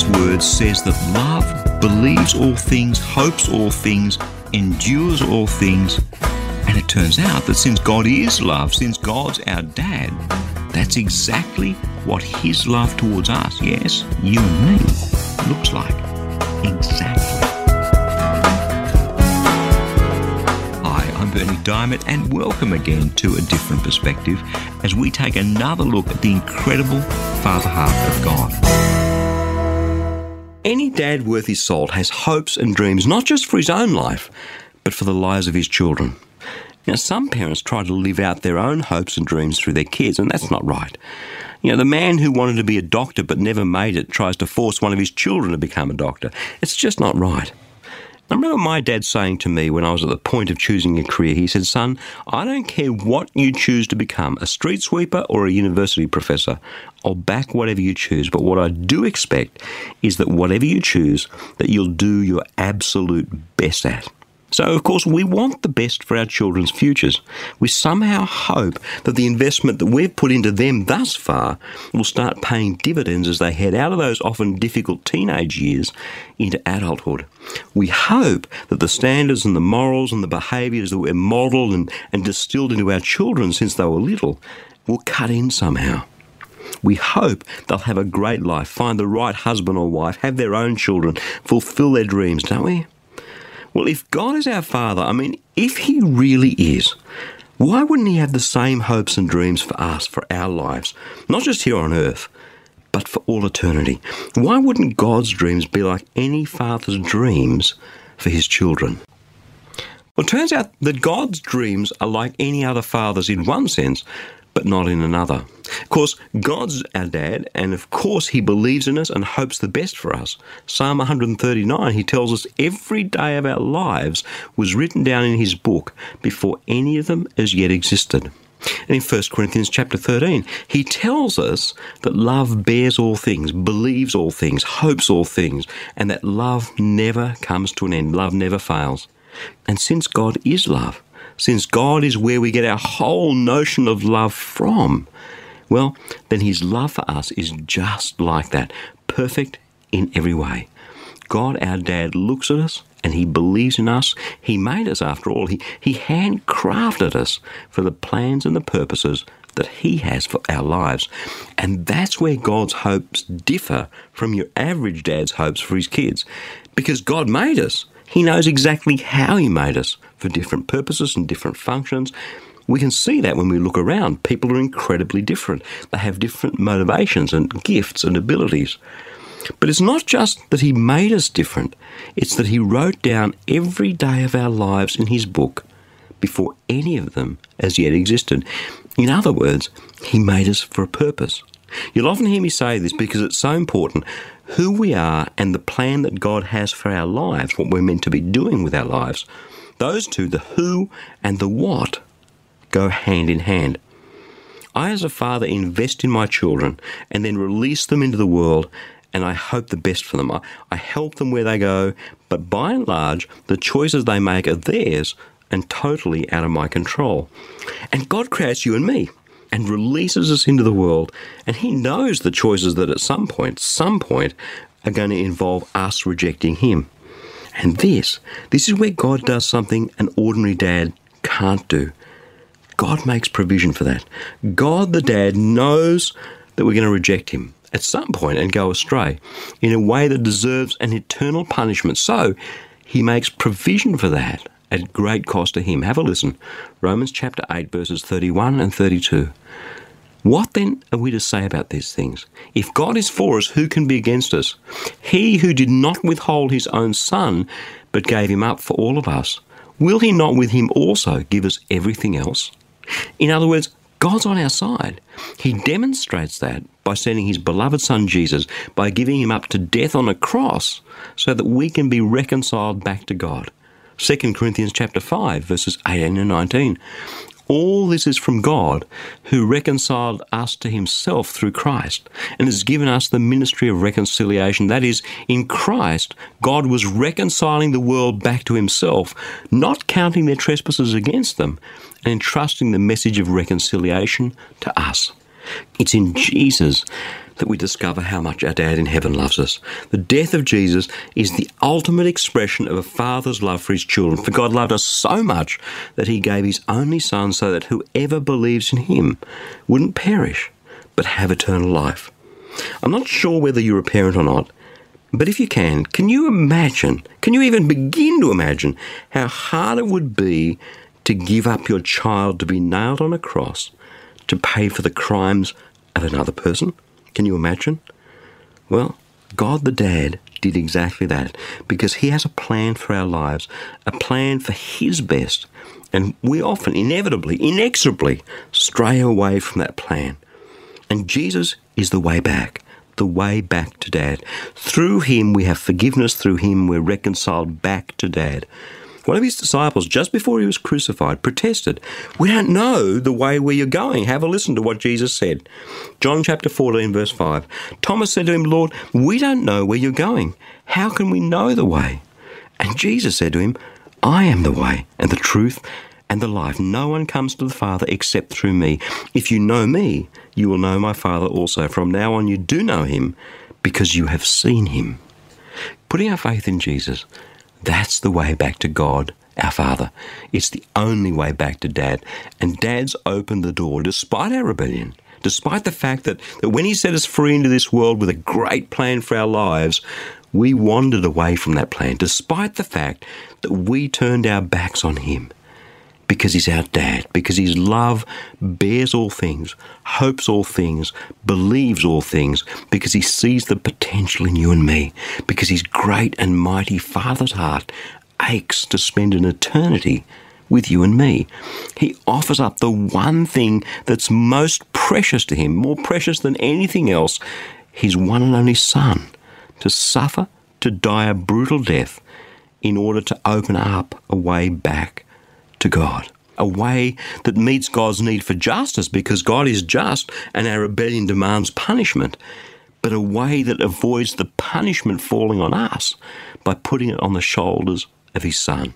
God's word says that love believes all things, hopes all things, endures all things. And it turns out that since God is love, since God's our dad, that's exactly what his love towards us, yes, you and me, looks like. Exactly. Hi, I'm Berni Dymet, and welcome again to A Different Perspective as we take another look at the incredible Father heart of God. Any dad worth his salt has hopes and dreams, not just for his own life, but for the lives of his children. Now, some parents try to live out their own hopes and dreams through their kids, and that's not right. You know, the man who wanted to be a doctor but never made it tries to force one of his children to become a doctor. It's just not right. I remember my dad saying to me when I was at the point of choosing a career, he said, Son, I don't care what you choose to become, a street sweeper or a university professor. I'll back whatever you choose. But what I do expect is that whatever you choose, that you'll do your absolute best at. So, of course, we want the best for our children's futures. We somehow hope that the investment that we've put into them thus far will start paying dividends as they head out of those often difficult teenage years into adulthood. We hope that the standards and the morals and the behaviours that we've modelled and, and distilled into our children since they were little will cut in somehow. We hope they'll have a great life, find the right husband or wife, have their own children, fulfill their dreams, don't we? Well, if God is our Father, I mean, if He really is, why wouldn't He have the same hopes and dreams for us, for our lives, not just here on earth, but for all eternity? Why wouldn't God's dreams be like any father's dreams for his children? Well, it turns out that God's dreams are like any other father's in one sense, but not in another. Of course, God's our dad, and of course, He believes in us and hopes the best for us. Psalm 139, He tells us every day of our lives was written down in His book before any of them as yet existed. And in 1 Corinthians chapter 13, he tells us that love bears all things, believes all things, hopes all things, and that love never comes to an end. Love never fails. And since God is love, since God is where we get our whole notion of love from, well, then His love for us is just like that, perfect in every way. God, our dad, looks at us and He believes in us. He made us, after all. He, he handcrafted us for the plans and the purposes that He has for our lives. And that's where God's hopes differ from your average dad's hopes for his kids. Because God made us. He knows exactly how He made us for different purposes and different functions. We can see that when we look around. People are incredibly different. They have different motivations and gifts and abilities. But it's not just that He made us different, it's that He wrote down every day of our lives in His book before any of them as yet existed. In other words, He made us for a purpose. You'll often hear me say this because it's so important who we are and the plan that God has for our lives, what we're meant to be doing with our lives, those two, the who and the what, go hand in hand. I, as a father, invest in my children and then release them into the world, and I hope the best for them. I, I help them where they go, but by and large, the choices they make are theirs and totally out of my control. And God creates you and me and releases us into the world. And He knows the choices that at some point, some point, are going to involve us rejecting Him. And this, this is where God does something an ordinary dad can't do. God makes provision for that. God, the dad, knows that we're going to reject Him at some point and go astray in a way that deserves an eternal punishment. So, He makes provision for that at great cost to him. Have a listen. Romans chapter 8, verses 31 and 32. What then are we to say about these things? If God is for us, who can be against us? He who did not withhold his own Son, but gave him up for all of us, will he not with him also give us everything else? In other words, God's on our side. He demonstrates that by sending his beloved son Jesus, by giving him up to death on a cross, so that we can be reconciled back to God. 2 Corinthians chapter 5 verses 18 and 19. All this is from God, who reconciled us to himself through Christ, and has given us the ministry of reconciliation. That is, in Christ, God was reconciling the world back to himself, not counting their trespasses against them, and entrusting the message of reconciliation to us. It's in Jesus that we discover how much our dad in heaven loves us. The death of Jesus is the ultimate expression of a father's love for his children. For God loved us so much that he gave his only son so that whoever believes in him wouldn't perish, but have eternal life. I'm not sure whether you're a parent or not, but if you can, can you imagine, can you even begin to imagine how hard it would be to give up your child to be nailed on a cross to pay for the crimes of another person? Can you imagine? Well, God the Dad did exactly that because He has a plan for our lives, a plan for His best. And we often, inevitably, inexorably stray away from that plan. And Jesus is the way back, the way back to Dad. Through Him, we have forgiveness. Through Him, we're reconciled back to Dad. One of his disciples, just before he was crucified, protested, We don't know the way where you're going. Have a listen to what Jesus said. John chapter 14, verse 5. Thomas said to him, Lord, we don't know where you're going. How can we know the way? And Jesus said to him, I am the way and the truth and the life. No one comes to the Father except through me. If you know me, you will know my Father also. From now on, you do know him because you have seen him. Putting our faith in Jesus that's the way back to God, our Father. It's the only way back to Dad. And Dad's opened the door despite our rebellion, despite the fact that, that when He set us free into this world with a great plan for our lives, we wandered away from that plan, despite the fact that we turned our backs on Him because he's our dad, because his love bears all things, hopes all things, believes all things, because he sees the potential in you and me, because his great and mighty Father's heart aches to spend an eternity with you and me. He offers up the one thing that's most precious to him, more precious than anything else, his one and only Son, to suffer, to die a brutal death, in order to open up a way back to God. A way that meets God's need for justice because God is just and our rebellion demands punishment, but a way that avoids the punishment falling on us by putting it on the shoulders of His Son.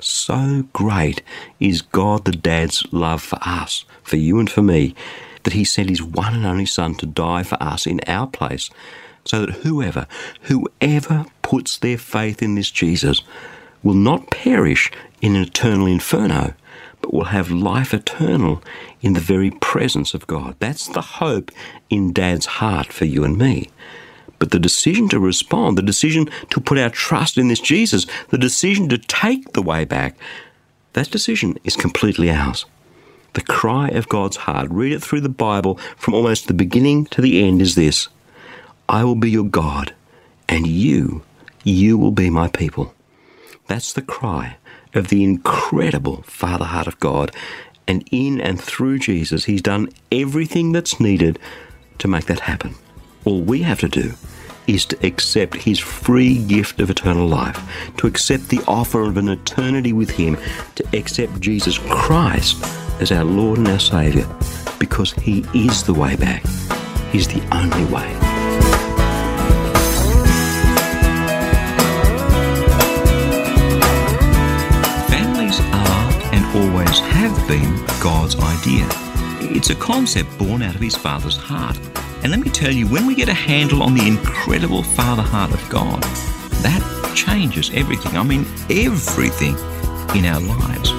So great is God the Dad's love for us, for you and for me, that He sent His one and only Son to die for us in our place, so that whoever, whoever puts their faith in this Jesus will not perish in an eternal inferno, but will have life eternal in the very presence of God. That's the hope in Dad's heart for you and me. But the decision to respond, the decision to put our trust in this Jesus, the decision to take the way back, that decision is completely ours. The cry of God's heart, read it through the Bible from almost the beginning to the end, is this I will be your God, and you, you will be my people. That's the cry of the incredible Father heart of God. And in and through Jesus, He's done everything that's needed to make that happen. All we have to do is to accept His free gift of eternal life, to accept the offer of an eternity with Him, to accept Jesus Christ as our Lord and our Saviour, because He is the way back. He's the only way. Been God's idea. It's a concept born out of his Father's heart. And let me tell you, when we get a handle on the incredible Father heart of God, that changes everything. I mean, everything in our lives.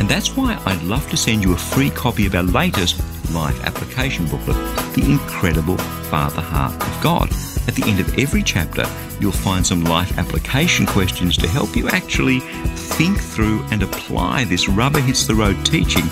And that's why I'd love to send you a free copy of our latest life application booklet, The Incredible Father Heart of God. At the end of every chapter, you'll find some life application questions to help you actually think through and apply this rubber hits the road teaching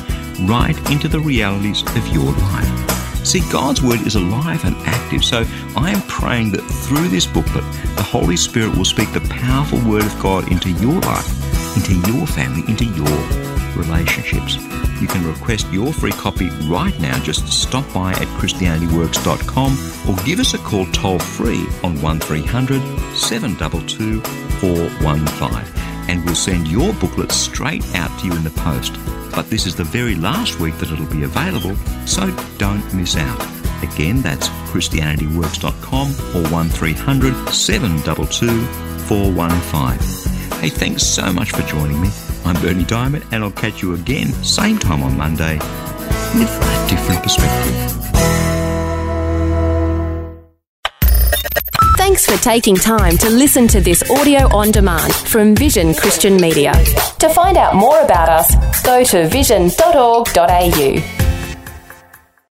right into the realities of your life. See, God's Word is alive and active, so I am praying that through this booklet, the Holy Spirit will speak the powerful Word of God into your life, into your family, into your relationships. You can request your free copy right now. Just stop by at ChristianityWorks.com or give us a call toll free on 1300 722 415 and we'll send your booklet straight out to you in the post. But this is the very last week that it'll be available, so don't miss out. Again, that's ChristianityWorks.com or 1300 722 415. Hey, thanks so much for joining me. I'm Berni Dymet, and I'll catch you again, same time on Monday, with a different perspective. Thanks for taking time to listen to this audio on demand from Vision Christian Media. To find out more about us, go to vision.org.au.